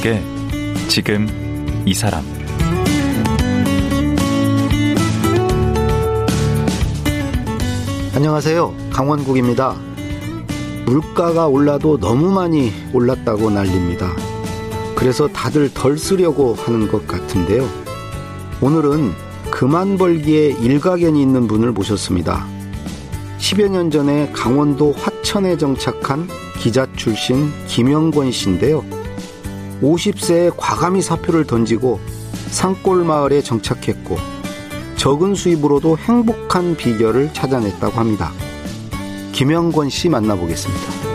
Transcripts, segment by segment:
강원국의 지금 이 사람 안녕하세요. 강원국입니다. 물가가 올라도 너무 많이 올랐다고 난립니다. 그래서 다들 덜 쓰려고 하는 것 같은데요. 오늘은 그만 벌기에 일가견이 있는 분을 모셨습니다. 10여 년 전에 강원도 화천에 정착한 기자 출신 김영권 씨인데요. 50세에 과감히 사표를 던지고 산골 마을에 정착했고 적은 수입으로도 행복한 비결을 찾아냈다고 합니다. 김영권 씨 만나보겠습니다.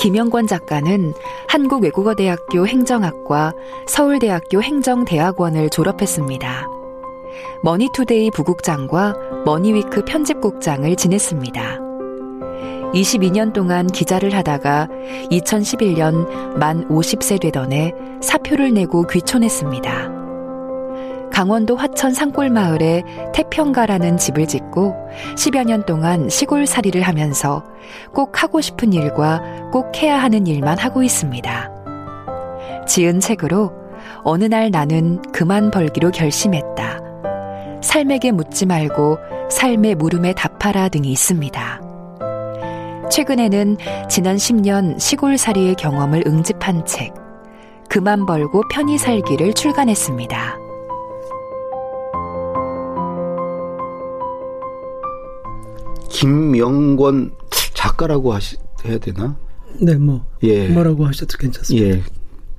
김영권 작가는 한국외국어대학교 행정학과 서울대학교 행정대학원을 졸업했습니다. 머니투데이 부국장과 머니위크 편집국장을 지냈습니다. 22년 동안 기자를 하다가 2011년 만 50세 되던 해 사표를 내고 귀촌했습니다. 강원도 화천 산골마을에 태평가라는 집을 짓고 10여 년 동안 시골살이를 하면서 꼭 하고 싶은 일과 꼭 해야 하는 일만 하고 있습니다. 지은 책으로 어느 날 나는 그만 벌기로 결심했다. 삶에게 묻지 말고 삶의 물음에 답하라 등이 있습니다. 최근에는 지난 10년 시골살이의 경험을 응집한 책, 그만 벌고 편히 살기를 출간했습니다. 김영권 작가라고 하시, 해야 되나? 네, 뭐. 예. 뭐라고 하셔도 괜찮습니다. 예.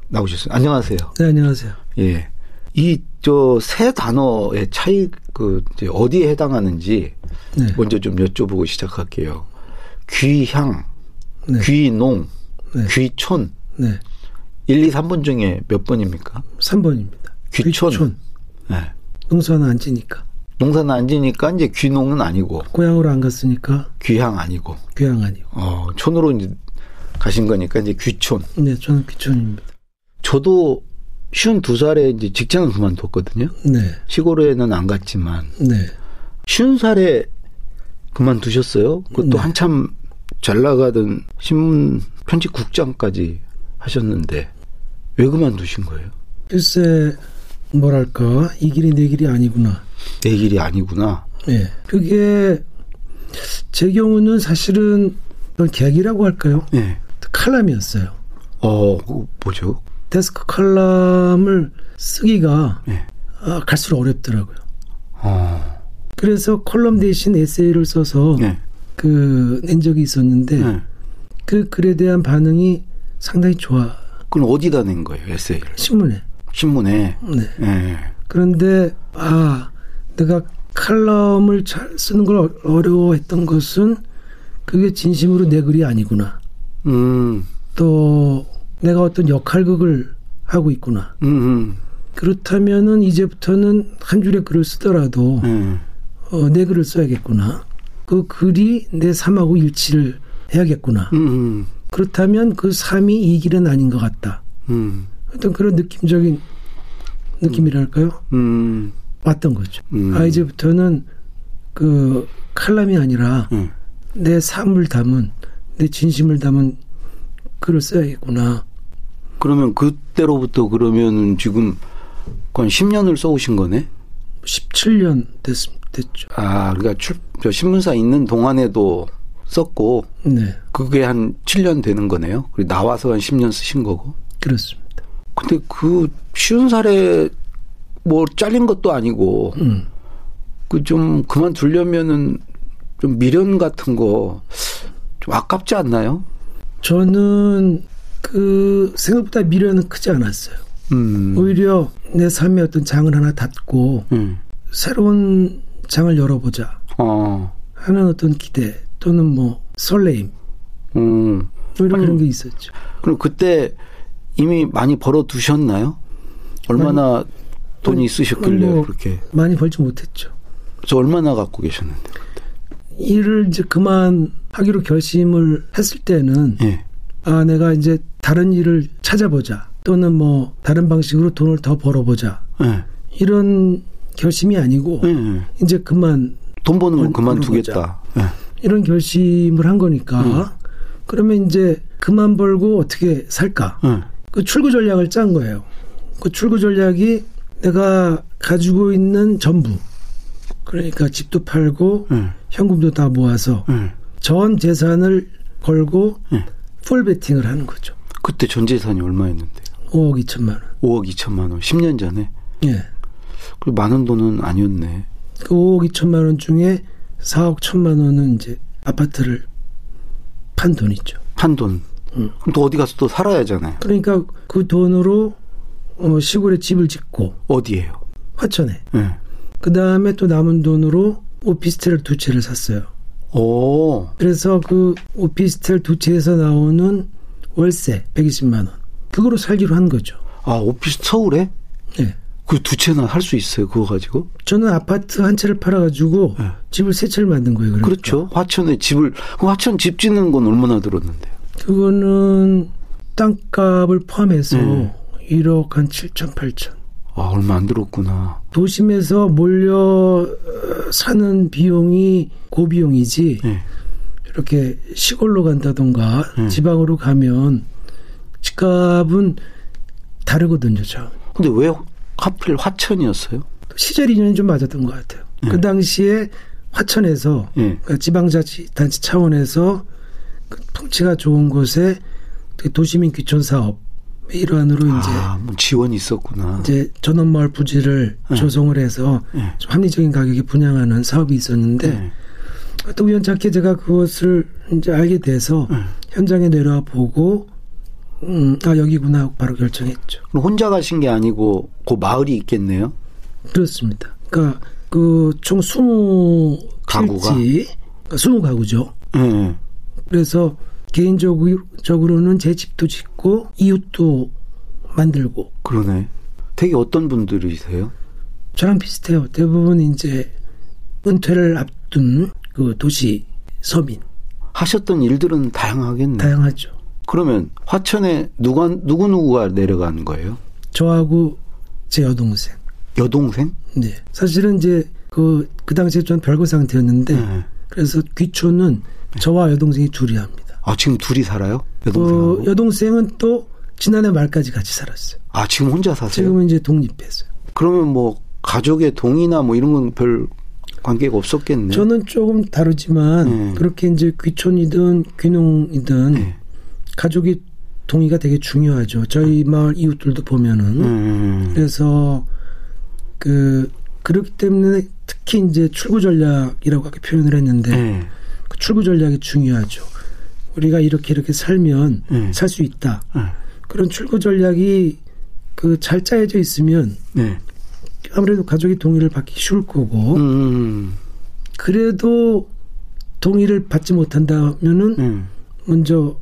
나오셨어요. 안녕하세요. 네, 안녕하세요. 예. 이, 저, 세 단어의 차이, 그, 어디에 해당하는지 네. 먼저 좀 여쭤보고 시작할게요. 귀향, 네. 귀농, 네. 귀촌. 네. 1, 2, 3번 중에 몇 번입니까? 3번입니다. 귀촌. 귀촌. 네. 농사는 안 지니까. 농사는 안 지니까 이제 귀농은 아니고. 고향으로 안 갔으니까. 귀향 아니고. 귀향 아니고. 어, 촌으로 이제 가신 거니까 이제 귀촌. 네, 저는 귀촌입니다. 저도 쉬운 두 살에 이제 직장을 그만뒀거든요. 네. 시골에는 안 갔지만. 네. 쉬운 살에 그만두셨어요. 그것도 네. 한참 잘 나가던 신문 편집국장까지 하셨는데 왜 그만두신 거예요? 글쎄 뭐랄까 이 길이 내 길이 아니구나. 내 길이 아니구나. 예. 그게 제 경우는 사실은 계기라고 할까요? 예. 칼럼이었어요. 어, 뭐죠? 데스크 칼럼을 쓰기가 예. 아, 갈수록 어렵더라고요. 어. 그래서 컬럼 대신 에세이를 써서 예. 그낸 적이 있었는데 예. 그 글에 대한 반응이 상당히 좋아. 그럼 어디다 낸 거예요, 에세이를? 신문에. 신문에. 네. 예. 그런데 아 내가 칼럼을 잘 쓰는 걸 어려워했던 것은 그게 진심으로 내 글이 아니구나. 음. 또 내가 어떤 역할극을 하고 있구나. 음. 그렇다면은 이제부터는 한 줄의 글을 쓰더라도 음. 어, 내 글을 써야겠구나. 그 글이 내 삶하고 일치를 해야겠구나. 음. 그렇다면 그 삶이 이 길은 아닌 것 같다. 음. 어떤 그런 느낌적인 느낌이랄까요? 음. 왔던 거죠. 음. 아 이제부터는 그 칼럼이 아니라 음. 내 삶을 담은 내 진심을 담은 글을 써야겠구나. 그러면 그때로부터 그러면 지금 한 10년을 써오신 거네? 17년 됐, 됐죠. 아, 그러니까 출, 저 신문사 있는 동안에도 썼고. 네. 그게 한 7년 되는 거네요. 그리고 나와서 한 10년 쓰신 거고. 그렇습니다. 근데 그 쉬운 살에 뭐 잘린 것도 아니고 음. 그좀 그만두려면은 좀 미련 같은 거 좀 아깝지 않나요? 저는 그 생각보다 미련은 크지 않았어요. 음. 오히려 내 삶의 어떤 장을 하나 닫고 음. 새로운 장을 열어보자 어. 하는 어떤 기대 또는 뭐 설레임 음. 오히려 그런 게 있었죠. 그럼 그때 이미 많이 벌어 두셨나요? 얼마나 많이, 돈이 있으셨길래 뭐 그렇게 많이 벌지 못했죠. 저 얼마나 갖고 계셨는데? 일을 이제 그만 하기로 결심을 했을 때는 예. 아 내가 이제 다른 일을 찾아보자 또는 뭐 다른 방식으로 돈을 더 벌어보자 예. 이런 결심이 아니고 예, 예. 이제 그만 돈 버는 걸돈 그만두겠다. 예. 이런 결심을 한 거니까 그러면 이제 그만 벌고 어떻게 살까 예. 그 출구 전략을 짠 거예요. 그 출구 전략이 내가 가지고 있는 전부 그러니까 집도 팔고 예. 현금도 다 모아서 예. 전 재산을 걸고 예. full 베팅을 하는 거죠. 그때 전 재산이 얼마였는데? 5억 2천만 원. 5억 2천만 원. 10년 전에. 예. 그 많은 돈은 아니었네. 그 5억 2천만 원 중에 4억 1천만 원은 이제 아파트를 판 돈이죠. 판 돈. 그럼 또 어디 가서 또 살아야 하잖아요. 그러니까 그 돈으로 어, 시골에 집을 짓고 어디에요? 화천에. 예. 그 다음에 또 남은 돈으로 오피스텔 두 채를 샀어요. 오. 그래서 그 오피스텔 두 채에서 나오는 월세 120만 원. 그거로 살기로 한 거죠. 아, 오피스 서울에? 예. 그두 채나 살수 있어요, 그거 가지고? 저는 아파트 한 채를 팔아가지고 네. 집을 세 채를 만든 거예요. 그러니까. 그렇죠. 화천에 집을, 그 화천 집 짓는 건 얼마나 들었는데요? 그거는 땅값을 포함해서 음. 1억 한 7천, 8천. 아, 얼마 안 들었구나. 도심에서 몰려 어, 사는 비용이 고비용이지 예. 이렇게 시골로 간다던가 음. 지방으로 가면 집값은 다르거든요. 저. 근데 왜 하필 화천이었어요? 시절 인연이 좀 맞았던 것 같아요. 음. 그 당시에 화천에서 예. 그러니까 지방자치단체 차원에서 그 통치가 좋은 곳에 그 도시민 귀촌 사업 일환으로 이제 아, 뭐 지원이 있었구나. 이제 전원마을 부지를 네. 조성을 해서 예. 좀 합리적인 가격에 분양하는 사업이 있었는데 예. 또 우연찮게 제가 그것을 이제 알게 돼서 예. 현장에 내려와 보고 음, 아 여기구나 바로 결정했죠. 혼자 가신 게 아니고 그 마을이 있겠네요. 그렇습니다. 그러니까 그총20 가구가? 20가구죠. 예, 예. 그래서 개인적으로는 제 집도 짓고 이웃도 만들고 그러네. 되게 어떤 분들이세요? 저랑 비슷해요. 대부분 이제 은퇴를 앞둔 그 도시 서민 하셨던 일들은 다양하겠네. 다양하죠. 그러면 화천에 누가 누구 누구가 내려간 거예요? 저하고 제 여동생. 여동생? 네. 사실은 이제 그, 그 당시에 좀 별거 상태였는데 네. 그래서 귀촌은 저와 여동생이 둘이 합니다. 아 지금 둘이 살아요? 여동생하고? 그 여동생은 또 지난해 말까지 같이 살았어요. 아 지금 혼자 사세요? 지금은 이제 독립했어요. 그러면 뭐 가족의 동의나 뭐 이런 건 별 관계가 없었겠네. 저는 조금 다르지만 네. 그렇게 이제 귀촌이든 귀농이든 네. 가족이 동의가 되게 중요하죠. 저희 마을 이웃들도 보면은 음, 그래서 그 그렇기 때문에 특히 이제 출구 전략이라고 아까 표현을 했는데 네. 그 출구 전략이 중요하죠. 우리가 이렇게 이렇게 살면 네. 살수 있다. 네. 그런 출구 전략이 그 잘 짜여져 있으면 네. 아무래도 가족이 동의를 받기 쉬울 거고 음, 그래도 동의를 받지 못한다면은 음, 먼저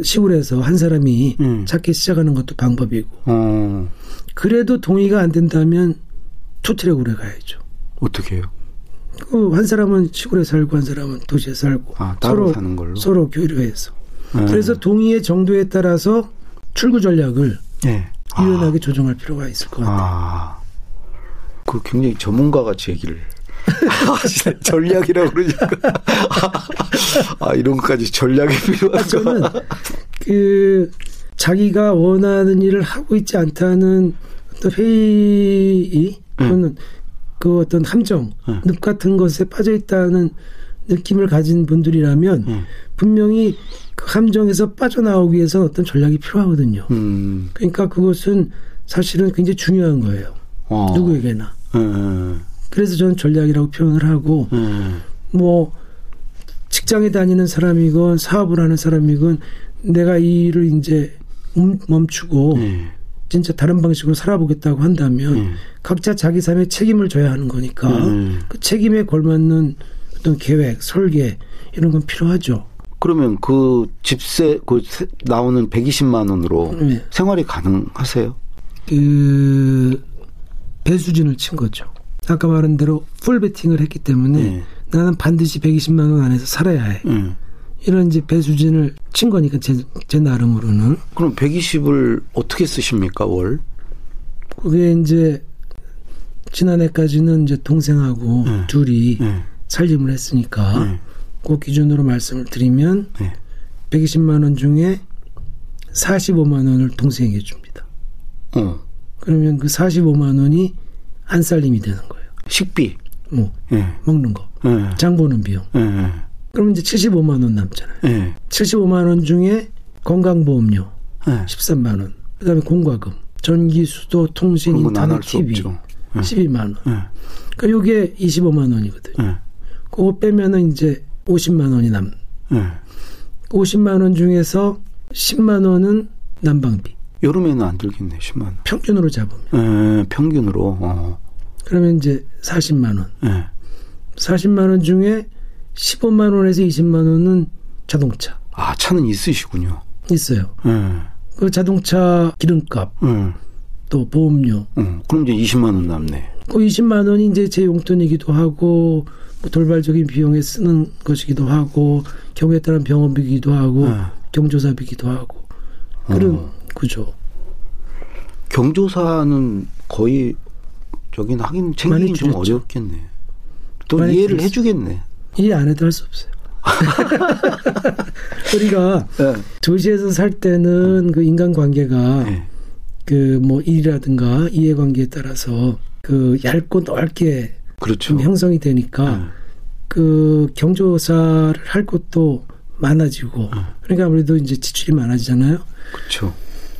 시골에서 한 사람이 음. 찾기 시작하는 것도 방법이고 어, 그래도 동의가 안 된다면 투트랙으로 가야죠. 어떻게 해요? 그한 사람은 시골에 살고 한 사람은 도시에 살고 아, 따로 사는 걸로? 서로 교류해서 네. 그래서 동의의 정도에 따라서 출구 전략을 네. 유연하게 조정할 필요가 있을 것 같아요. 아, 그 굉장히 전문가 같이 얘기를. 아, 전략이라고 그러니까. 아, 이런 것까지 전략이 아, 필요하죠. 저는 그 자기가 원하는 일을 하고 있지 않다는 어떤 회의 또는 그 어떤 함정 응. 늪 같은 것에 빠져 있다는 느낌을 가진 분들이라면 응. 분명히 그 함정에서 빠져나오기 위해서 어떤 전략이 필요하거든요. 음, 그러니까 그것은 사실은 굉장히 중요한 거예요. 어. 누구에게나. 음, 그래서 저는 전략이라고 표현을 하고 음, 뭐 직장에 다니는 사람이건 사업을 하는 사람이건 내가 이 일을 이제 멈- 멈추고 네. 진짜 다른 방식으로 살아보겠다고 한다면 음. 각자 자기 삶에 책임을 져야 하는 거니까 음. 그 책임에 걸맞는 어떤 계획, 설계 이런 건 필요하죠. 그러면 그 집세, 그 세- 나오는 120만 원으로 네. 생활이 가능하세요? 그 배수진을 친 거죠. 아까 말한 대로 풀 베팅을 했기 때문에 네. 나는 반드시 120만 원 안에서 살아야 해. 음. 이런 이제 배수진을 친 거니까 제, 제 나름으로는. 그럼 120을 어떻게 쓰십니까 월? 그게 이제 지난해까지는 이제 동생하고 네. 둘이 네. 살림을 했으니까 네. 그 기준으로 말씀을 드리면 네. 120만 원 중에 45만 원을 동생에게 줍니다. 어. 그러면 그 45만 원이 안살림이 되는 거예요. 식비. 뭐 네. 먹는 거. 네. 장 보는 비용. 네. 그럼 이제 75만 원 남잖아요. 네. 75만 원 중에 건강보험료 네. 13만 원. 그다음에 공과금, 전기, 수도, 통신, 인터넷, TV. 네. 12만 원. 네. 그러니까 요게 25만 원이거든요. 네. 그거 빼면은 이제 50만 원이 남. 네. 50만 원 중에서 10만 원은 난방비. 여름에는 안 들겠네, 10만 원. 평균으로 잡으면. 네, 평균으로. 어. 그러면 이제 40만 원. 네. 40만 원 중에 15만 원에서 20만 원은 자동차. 아, 차는 있으시군요. 있어요. 네. 그 자동차 기름값. 네. 또 보험료. 음, 그럼 이제 20만 원 남네. 그 20만 원이 이제 제 용돈이기도 하고 뭐 돌발적인 비용에 쓰는 것이기도 하고 경우에 따른 병원비기도 하고 네. 경조사비기도 하고 그런 어. 구조. 경조사는 거의 저긴 하긴 챙기긴 좀 어렵겠네. 또 이해를. 해주겠네. 이해 안 해도 할 수 없어요. 우리가 네. 도시에서 살 때는 그 인간관계가 네. 그뭐 일이라든가 이해관계에 따라서 그 얇고 넓게 그렇죠. 형성이 되니까 네. 그 경조사를 할 것도 많아지고 네. 그러니까 아무래도 이제 지출이 많아지잖아요. 그렇죠.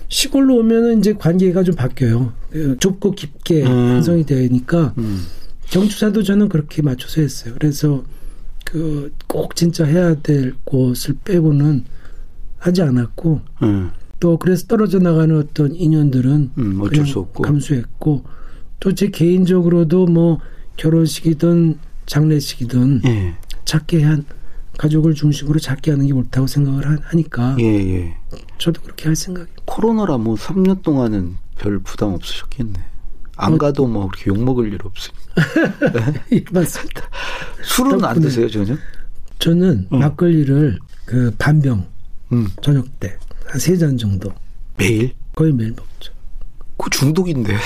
시골로 오면은 이제 관계가 좀 바뀌어요. 그 좁고 깊게 음. 형성이 되니까 음. 경조사도 저는 그렇게 맞춰서 했어요. 그래서 그 꼭 진짜 해야 될 곳을 빼고는 하지 않았고 음. 또 그래서 떨어져 나가는 어떤 인연들은 음, 어쩔 수 없고 감수했고 또 제 개인적으로도 뭐 결혼식이든 장례식이든 예. 작게 한 가족을 중심으로 작게 하는 게 옳다고 생각을 하니까 예, 예. 저도 그렇게 할 생각이에요. 코로나라 뭐 3년 동안은 별 부담 없으셨겠네. 안 어, 가도 뭐 그렇게 욕 먹을 일 없으니까. 네? 예, 맞습니다. 술은 안 드세요 전혀? 저는 어. 막걸리를 그 반병 음. 저녁 때 한 세 잔 정도. 매일? 거의 매일 먹죠. 그 중독인데.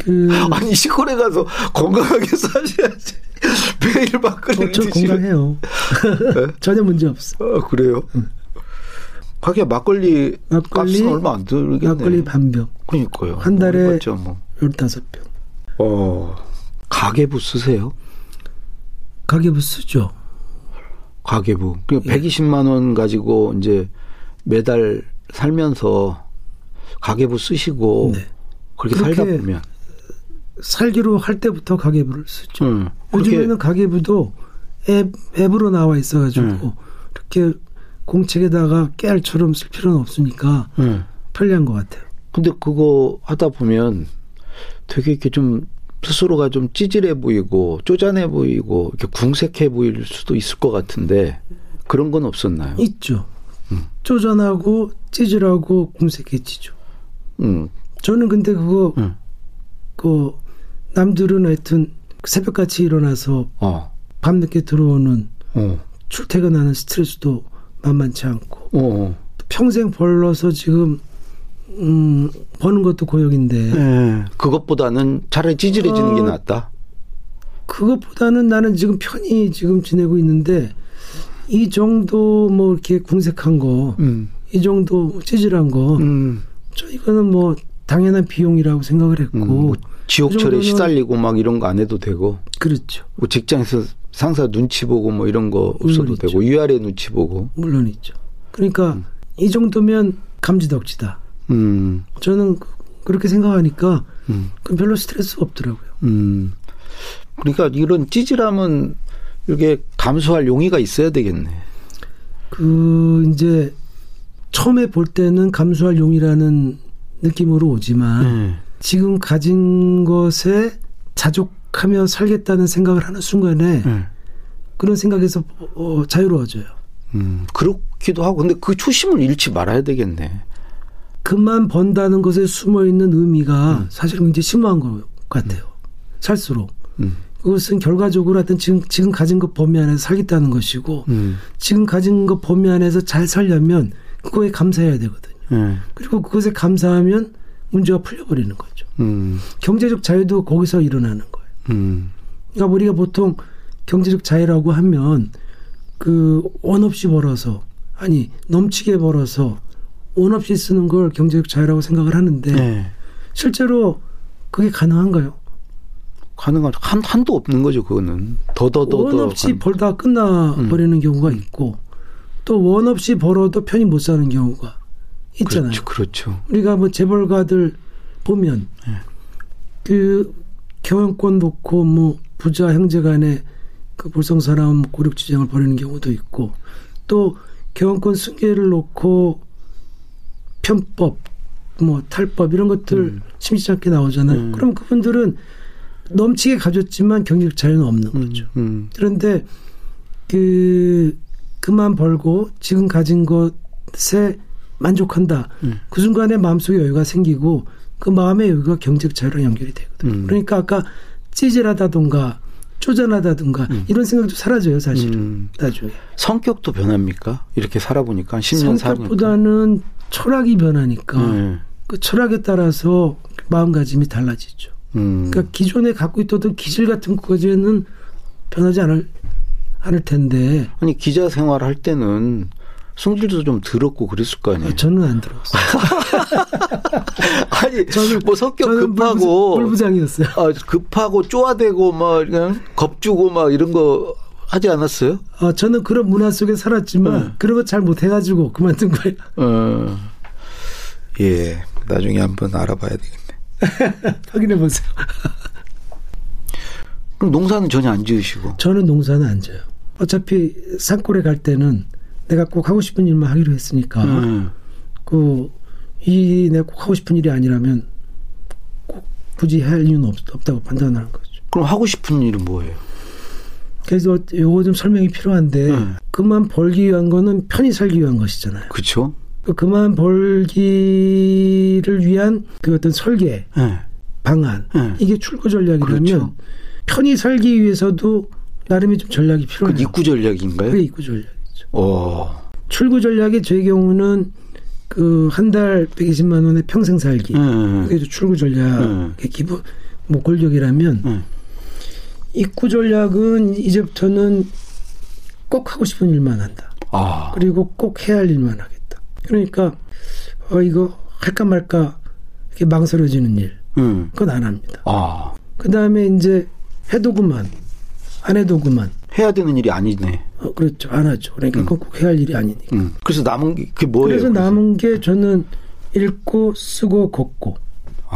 그 아니 시골에 가서 건강하게 사셔야지. 매일 막걸리 어, 저 건강해요. 네? 전혀 문제 없어. 아, 그래요? 응. 하긴 막걸리, 막걸리 값은 얼마 안 들겠네. 막걸리 반 병. 그러니까요. 한 달에 뭐. 15병. 어, 가계부 쓰세요? 가계부 쓰죠. 가계부. 그 예. 120만 원 가지고 이제 매달 살면서 가계부 쓰시고 네. 그렇게, 그렇게 살다 보면 살기로 할 때부터 가계부를 쓰죠. 음, 요즘에는 가계부도 앱, 앱으로 나와 있어가지고 음. 이렇게 공책에다가 깨알처럼 쓸 필요는 없으니까 음. 편리한 것 같아요. 근데 그거 하다 보면 되게 이렇게 좀 스스로가 좀 찌질해 보이고 쪼잔해 보이고 이렇게 궁색해 보일 수도 있을 것 같은데 그런 건 없었나요? 있죠. 음. 쪼잔하고 찌질하고 궁색해지죠. 음. 저는 근데 그거 음. 그 남들은 하여튼 새벽같이 일어나서 어. 밤늦게 들어오는 어. 출퇴근하는 스트레스도 만만치 않고 어. 어. 평생 벌러서 지금 음, 버는 것도 고역인데. 네. 그것보다는 차라리 찌질해지는 어, 게 낫다. 그것보다는 나는 지금 편히 지금 지내고 있는데 이 정도 뭐 이렇게 궁색한 거, 음. 이 정도 찌질한 거, 음. 저 이거는 뭐 당연한 비용이라고 생각을 했고. 음, 뭐 지옥철에 그 시달리고 막 이런 거 안 해도 되고. 그렇죠. 뭐 직장에서 상사 눈치 보고 뭐 이런 거 없어도 되고 위아래 눈치 보고. 물론 있죠. 그러니까 음. 이 정도면 감지덕지다. 음. 저는 그렇게 생각하니까 음. 그 별로 스트레스 없더라고요. 음. 그러니까 이런 찌질함은 이게 감수할 용의가 있어야 되겠네. 그 이제 처음에 볼 때는 감수할 용이라는 느낌으로 오지만 음. 지금 가진 것에 자족하며 살겠다는 생각을 하는 순간에 음. 그런 생각에서 어, 자유로워져요. 음, 그렇기도 하고 근데 그 초심을 잃지 말아야 되겠네. 그만 번다는 것에 숨어 있는 의미가 음. 사실은 굉장히 심오한 것 같아요. 살수록. 음. 그것은 결과적으로 하여튼 지금 지금 가진 것 범위 안에서 살겠다는 것이고 음. 지금 가진 것 범위 안에서 잘 살려면 그거에 감사해야 되거든요. 음. 그리고 그것에 감사하면 문제가 풀려버리는 거죠. 음. 경제적 자유도 거기서 일어나는 거예요. 음. 그러니까 우리가 보통 경제적 자유라고 하면 그 원 없이 벌어서 아니 넘치게 벌어서 원 없이 쓰는 걸 경제적 자유라고 생각을 하는데 네. 실제로 그게 가능한가요? 가능하죠. 한, 한도 없는 거죠, 그거는. 더더더. 원 없이 간... 벌다 끝나버리는 음. 경우가 있고, 또 원 없이 벌어도 편히 못 사는 경우가 있잖아요. 그렇죠. 그렇죠. 우리가 뭐 재벌가들 보면, 네. 그 경영권 놓고 뭐 부자 형제 간에 그 불성사람 고력지쟁을 벌이는 경우도 있고, 또 경영권 승계를 놓고 편법, 뭐 탈법 이런 것들 음. 심심치 않게 나오잖아요. 음. 그럼 그분들은 넘치게 가졌지만 경제적 자유는 없는 음, 거죠. 음. 그런데 그 그만 벌고 지금 가진 것에 만족한다. 음. 그 순간에 마음속에 여유가 생기고 그 마음의 여유가 경제적 자유랑 연결이 되거든요. 음. 그러니까 아까 찌질하다던가 쪼잔하다든가 음. 이런 생각도 사라져요, 사실은. 음. 나중에. 성격도 변합니까? 이렇게 살아보니까 10년 성격보다는 철학이 변하니까 네. 그 철학에 따라서 마음가짐이 달라지죠. 음. 그러니까 기존에 갖고 있던 기질 같은 것에는 변하지 않을 않을 텐데. 아니 기자 생활할 때는 성질도 좀 들었고 그랬을 거 아니에요. 아, 저는 안 들었어요. 아니 저는 뭐 성격 저는 급하고 불부장이었어요. 아, 급하고 쪼아대고 막 그냥 겁주고 막 이런 거 하지 않았어요? 아, 저는 그런 문화 속에 살았지만 어. 그런 거 잘 못해가지고 그만둔 거예요. 어. 예, 나중에 한번 알아봐야 되겠네. 확인해 보세요. 그럼 농사는 전혀 안 지으시고? 저는 농사는 안 져요. 어차피 산골에 갈 때는 내가 꼭 하고 싶은 일만 하기로 했으니까 음. 그이 내가 꼭 하고 싶은 일이 아니라면 꼭 굳이 할 이유는 없, 없다고 판단하는 거죠. 그럼 하고 싶은 일은 뭐예요? 그래서 요거 좀 설명이 필요한데 음. 그만 벌기 위한 거는 편히 살기 위한 것이잖아요. 그렇죠. 그 그만 벌기를 위한 그 어떤 설계, 네. 방안 네. 이게 출구 전략이라면 그렇죠. 편히 살기 위해서도 나름의 좀 전략이 필요해요. 그 입구 전략인가요? 그게 입구 전략이죠. 오. 출구 전략이 제 경우는 그 한 달 120만 원에 평생 살기. 네. 그게 출구 전략의 기본 뭐 권력이라면 입구 전략은 이제부터는 꼭 하고 싶은 일만 한다. 아. 그리고 꼭 해야 할 일만 하게. 그러니까 어 이거 할까 말까 이렇게 망설여지는 일. 음. 그건 안 합니다. 아. 그 다음에 이제 해도 그만, 안 해도 그만. 해야 되는 일이 아니네. 어, 그렇죠. 안 하죠. 그러니까 음. 꼭 해야 할 일이 아니니까. 음. 그래서 남은 게 그게 뭐예요? 그래서, 그래서 남은 게 저는 읽고 쓰고 걷고.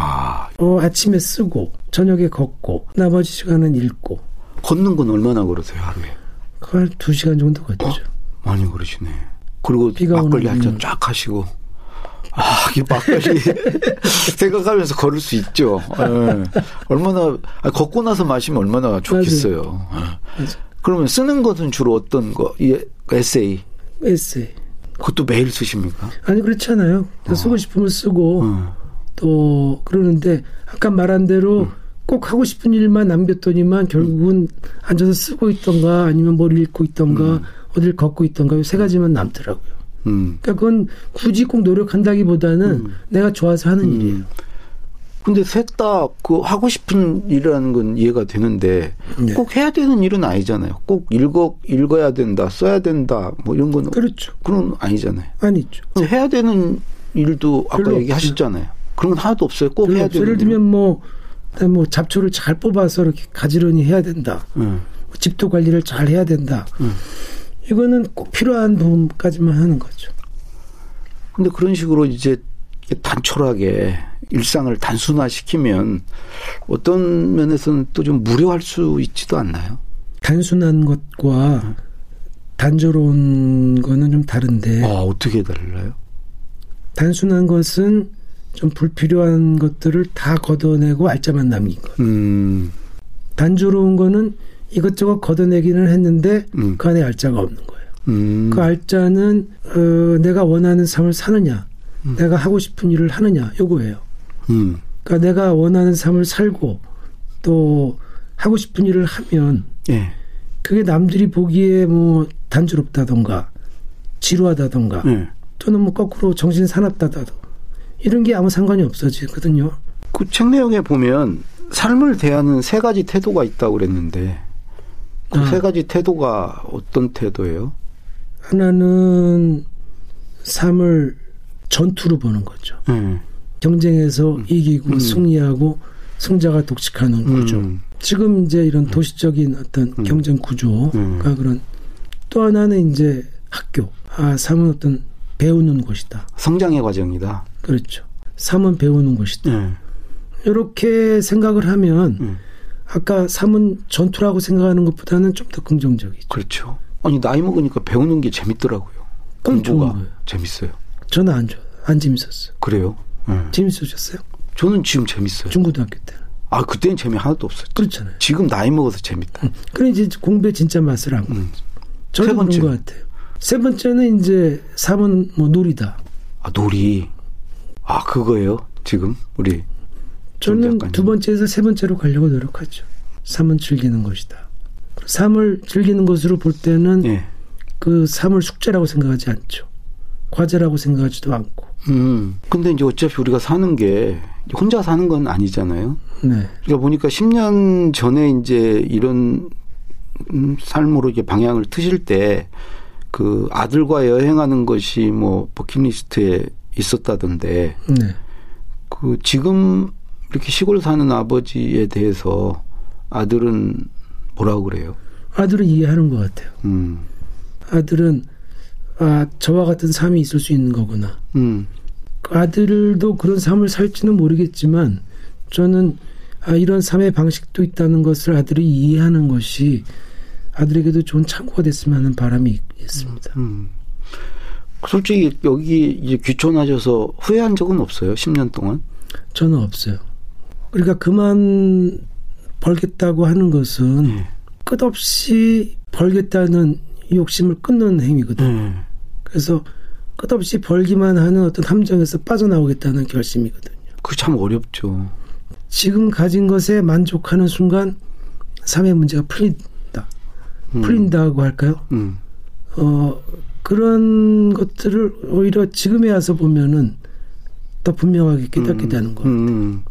아. 어, 아침에 쓰고 저녁에 걷고 나머지 시간은 읽고. 걷는 건 얼마나 걸으세요 하루에? 그두 시간 정도 걷죠. 어? 많이 걸으시네. 그리고 막걸리 한 잔 쫙 하시고. 아, 이 막걸리 생각하면서 걸을 수 있죠. 네. 얼마나 아, 걷고 나서 마시면 얼마나 좋겠어요. 맞아요. 맞아. 그러면 쓰는 것은 주로 어떤 거? 이 에세이. 에세이. 그것도 매일 쓰십니까? 아니 그렇잖아요. 어. 쓰고 싶으면 쓰고 어. 또 그러는데 아까 말한 대로 음. 꼭 하고 싶은 일만 남겼더니만 결국은 앉아서 쓰고 있던가 아니면 뭘 읽고 있던가 음. 어딜 걷고 있던가 세 가지만 남더라고요. 음. 그러니까 그건 굳이 꼭 노력한다기보다는 음. 내가 좋아서 하는 음. 일이에요. 근데 셋다그 하고 싶은 일이라는 건 이해가 되는데 네. 꼭 해야 되는 일은 아니잖아요. 꼭 읽어 읽어야 된다, 써야 된다, 뭐 이런 거는 그렇죠. 그런 아니잖아요. 아니죠. 해야 되는 일도 아까 얘기하셨잖아요. 그런 건 하나도 없어요. 꼭 해야 되는. 예를 들면 뭐뭐 뭐 잡초를 잘 뽑아서 이렇게 가지런히 해야 된다. 음. 집도 관리를 잘 해야 된다. 음. 이거는 꼭 필요한 부분까지만 하는 거죠. 근데 그런 식으로 이제 단촐하게 일상을 단순화시키면 어떤 면에서는 또 좀 무료할 수 있지도 않나요? 단순한 것과 단조로운 거는 좀 다른데. 아, 어떻게 달라요? 단순한 것은 좀 불필요한 것들을 다 걷어내고 알짜만 남긴 것. 음. 단조로운 거는 이것저것 걷어내기는 했는데 음. 그 안에 알짜가 없는 거예요. 음. 그 알짜는 어, 내가 원하는 삶을 사느냐, 음. 내가 하고 싶은 일을 하느냐 요거예요. 음. 그러니까 내가 원하는 삶을 살고 또 하고 싶은 일을 하면 예. 그게 남들이 보기에 뭐 단조롭다던가 지루하다던가 예. 또는 뭐 거꾸로 정신 사납다던가 이런 게 아무 상관이 없어지거든요. 그 책 내용에 보면 삶을 대하는 세 가지 태도가 있다고 그랬는데 그세 아. 가지 태도가 어떤 태도예요? 하나는 삶을 전투로 보는 거죠. 음. 경쟁에서 음. 이기고 음. 승리하고 승자가 독식하는 구조. 음. 지금 이제 이런 음. 도시적인 어떤 음. 경쟁 구조가 그런 또 하나는 이제 학교. 아, 삶은 어떤 배우는 곳이다. 성장의 과정이다. 그렇죠. 삶은 배우는 곳이다. 이렇게 생각을 하면 아까 삶은 전투라고 생각하는 것보다는 좀 더 긍정적이죠. 그렇죠. 아니 나이 먹으니까 배우는 게 재밌더라고요. 공부가 재밌어요. 저는 안 좋아. 안 재밌었어요. 그래요? 네. 재밌으셨어요? 저는 지금 재밌어요. 중고등학교 때. 아 그때는 재미 하나도 없었죠. 그렇잖아요. 지금 나이 먹어서 재밌다. 응. 그래 이제 공부에 진짜 맛을 안 음. 저도 그런 것 같아요. 세 번째는 이제 삶은 뭐 놀이다. 아 놀이. 아 그거예요. 지금 우리 저는 두 번째에서 세 번째로 가려고 노력하죠. 삶은 즐기는 것이다. 삶을 즐기는 것으로 볼 때는 예. 그 삶을 숙제라고 생각하지 않죠. 과제라고 생각하지도 않고. 음. 근데 이제 어차피 우리가 사는 게 혼자 사는 건 아니잖아요. 네. 그러니까 보니까 10년 전에 이제 이런 삶으로 이제 방향을 트실 때 그 아들과 여행하는 것이 뭐 버킷리스트에 있었다던데. 네. 그 지금 이렇게 시골 사는 아버지에 대해서 아들은 뭐라고 그래요? 아들은 이해하는 것 같아요. 음. 아들은 아 저와 같은 삶이 있을 수 있는 거구나. 음. 그 아들도 그런 삶을 살지는 모르겠지만 저는 아 이런 삶의 방식도 있다는 것을 아들이 이해하는 것이 아들에게도 좋은 참고가 됐으면 하는 바람이 있습니다. 음. 음. 솔직히 여기 이제 귀촌하셔서 후회한 적은 없어요? 10년 동안? 저는 없어요. 그러니까 그만 벌겠다고 하는 것은 네. 끝없이 벌겠다는 욕심을 끊는 행위거든요. 네. 그래서 끝없이 벌기만 하는 어떤 함정에서 빠져나오겠다는 결심이거든요. 그 참 어렵죠. 지금 가진 것에 만족하는 순간 삶의 문제가. 음. 풀린다고 할까요? 음. 어, 그런 것들을 오히려 지금에 와서 보면은 더 분명하게 깨닫게 음. 되는 것 같아요. 음.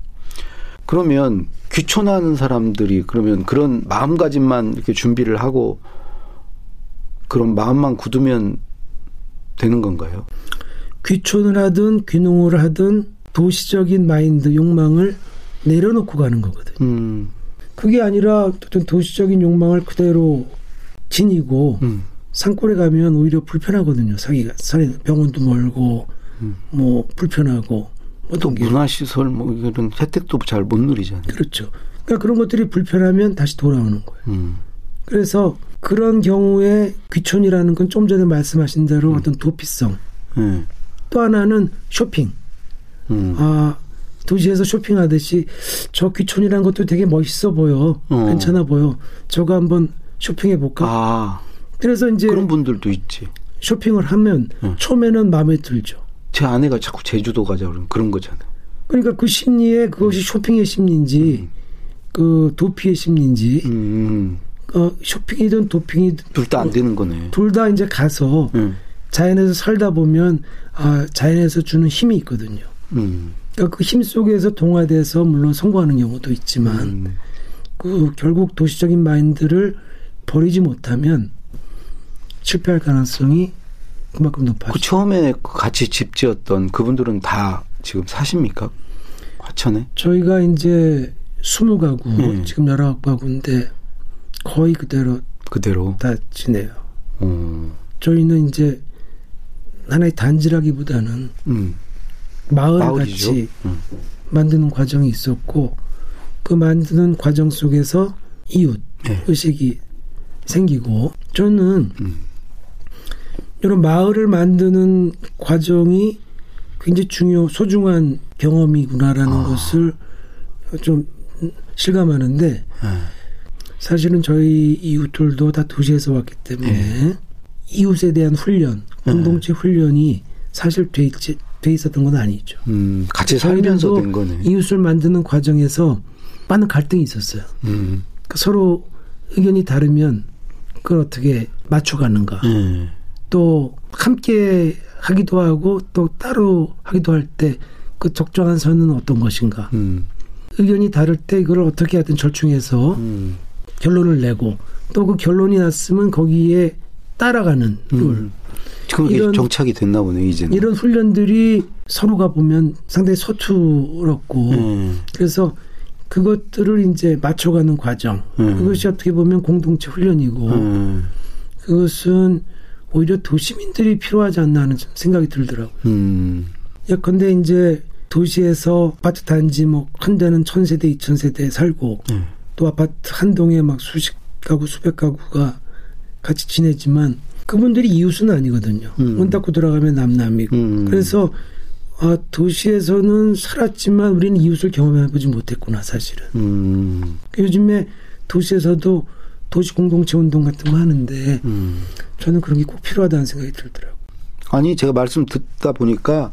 그러면 귀촌하는 사람들이 그러면 그런 마음가짐만 이렇게 준비를 하고 그런 마음만 굳으면 되는 건가요? 귀촌을 하든 귀농을 하든 도시적인 마인드 욕망을 내려놓고 가는 거거든요. 음. 그게 아니라 도시적인 욕망을 그대로 지니고 음. 산골에 가면 오히려 불편하거든요. 사기가 병원도 멀고 음. 뭐 불편하고 또 문화시설 뭐 이런 혜택도 잘 못 누리잖아요. 그렇죠. 그러니까 그런 것들이 불편하면 다시 돌아오는 거예요. 음. 그래서 그런 경우에 귀촌이라는 건 좀 전에 말씀하신 대로 음. 어떤 도피성. 음. 또 하나는 쇼핑. 음. 아, 도시에서 쇼핑하듯이 저 귀촌이라는 것도 되게 멋있어 보여. 어. 괜찮아 보여. 저거 한번 쇼핑해 볼까? 아. 그래서 이제 그런 분들도 있지. 쇼핑을 하면 어. 처음에는 마음에 들죠. 제 아내가 자꾸 제주도 가자 그러면 그런 거잖아요. 그러니까 그 심리에 그것이 쇼핑의 심리인지 음. 그 도피의 심리인지 음. 어, 쇼핑이든 도핑이든 둘 다 안 되는 거네. 둘 다 이제 가서 음. 자연에서 살다 보면 아 자연에서 주는 힘이 있거든요. 음. 그러니까 그 힘 속에서 동화돼서 물론 성공하는 경우도 있지만 음. 그 결국 도시적인 마인드를 버리지 못하면 실패할 가능성이 그만큼 높아요. 그 처음에 같이 집 지었던 그분들은 다 지금 사십니까? 화천에? 저희가 이제 20가구, 네. 지금 19가구인데 거의 그대로 그대로 다 지내요. 음. 저희는 이제 하나의 단지라기보다는 음. 마을 마을이죠. 같이 음. 만드는 과정이 있었고 그 만드는 과정 속에서 이웃 네. 의식이 생기고 저는 음. 이런 마을을 만드는 과정이 굉장히 중요 소중한 경험이구나라는 아. 것을 좀 실감하는데 네. 사실은 저희 이웃들도 다 도시에서 왔기 때문에 네. 이웃에 대한 훈련, 네. 공동체 훈련이 사실 돼, 있지, 돼 있었던 건 아니죠. 음, 같이 살면서 된 거네. 이웃을 만드는 과정에서 많은 갈등이 있었어요. 음. 그 서로 의견이 다르면 그걸 어떻게 맞춰가는가. 음. 또 함께 하기도 하고 또 따로 하기도 할 때 그 적정한 선은 어떤 것인가. 음. 의견이 다를 때 이걸 어떻게 하든 절충해서 음. 결론을 내고 또 그 결론이 났으면 거기에 따라가는 룰. 음. 이런 정착이 됐나 보네 이제는. 이런 훈련들이 서로가 보면 상당히 서투럽고 음. 그래서 그것들을 이제 맞춰가는 과정. 음. 그것이 어떻게 보면 공동체 훈련이고 음. 그것은 오히려 도시민들이 필요하지 않나 하는 생각이 들더라고요. 음. 예컨대 이제 도시에서 아파트 단지 뭐 한 대는 천 세대, 이천 세대 살고 음. 또 아파트 한 동에 막 수십 가구, 수백 가구가 같이 지내지만 그분들이 이웃은 아니거든요. 음. 문 닫고 들어가면 남남이고. 음. 그래서 아, 도시에서는 살았지만 우리는 이웃을 경험해보지 못했구나, 사실은. 음. 요즘에 도시에서도 도시 공동체 운동 같은 거 하는데 음. 저는 그런 게 꼭 필요하다는 생각이 들더라고요. 아니, 제가 말씀 듣다 보니까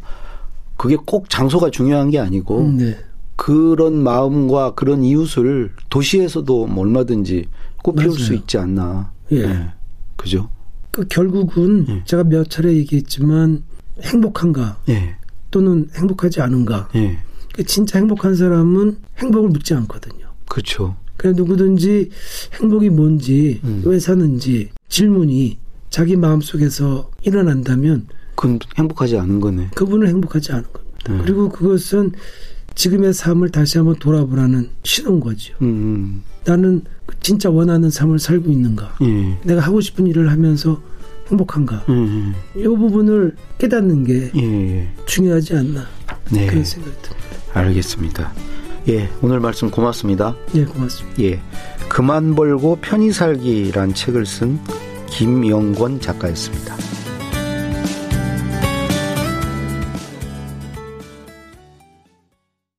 그게 꼭 장소가 중요한 게 아니고 음, 네. 그런 마음과 그런 이웃을 도시에서도 뭐 얼마든지 꽃 피울 맞아요. 수 있지 않나. 예. 네. 그죠? 그 결국은 예. 제가 몇 차례 얘기했지만 행복한가 예. 또는 행복하지 않은가. 예. 그 진짜 행복한 사람은 행복을 묻지 않거든요. 그렇죠. 그래 누구든지 행복이 뭔지 음. 왜 사는지 질문이 자기 마음 속에서 일어난다면 그건 행복하지 않은 거네. 그분은 행복하지 않은 겁니다. 네. 그리고 그것은 지금의 삶을 다시 한번 돌아보라는 신호인 거죠. 음. 음. 나는 진짜 원하는 삶을 살고 있는가? 예. 내가 하고 싶은 일을 하면서 행복한가? 음. 이 부분을 깨닫는 게 예. 중요하지 않나 네. 그런 생각이 듭니다. 알겠습니다. 예, 오늘 말씀 고맙습니다. 예, 고맙습니다. 예, 그만 벌고 편히 살기란 책을 쓴 김영권 작가였습니다.